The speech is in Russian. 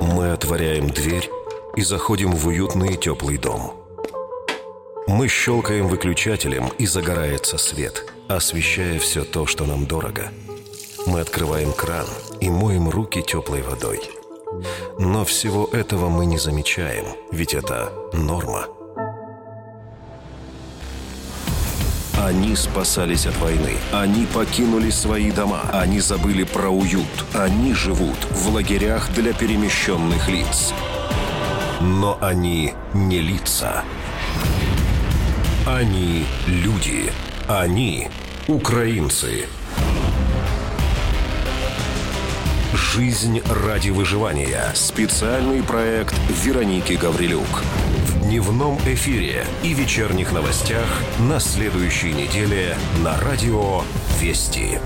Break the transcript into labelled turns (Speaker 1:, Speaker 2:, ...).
Speaker 1: Мы отворяем дверь и заходим в уютный и теплый дом. Мы щелкаем выключателем, и загорается свет, освещая все то, что нам дорого. Мы открываем кран и моем руки теплой водой. Но всего этого мы не замечаем, ведь это норма. Они спасались от войны. Они покинули свои дома. Они забыли про уют. Они живут в лагерях для перемещенных лиц. Но они не лица. Они люди. Они украинцы. Жизнь ради выживания. Специальный проект Вероники Гаврилюк. Дневном эфире и вечерних новостях на следующей неделе на радио Вести.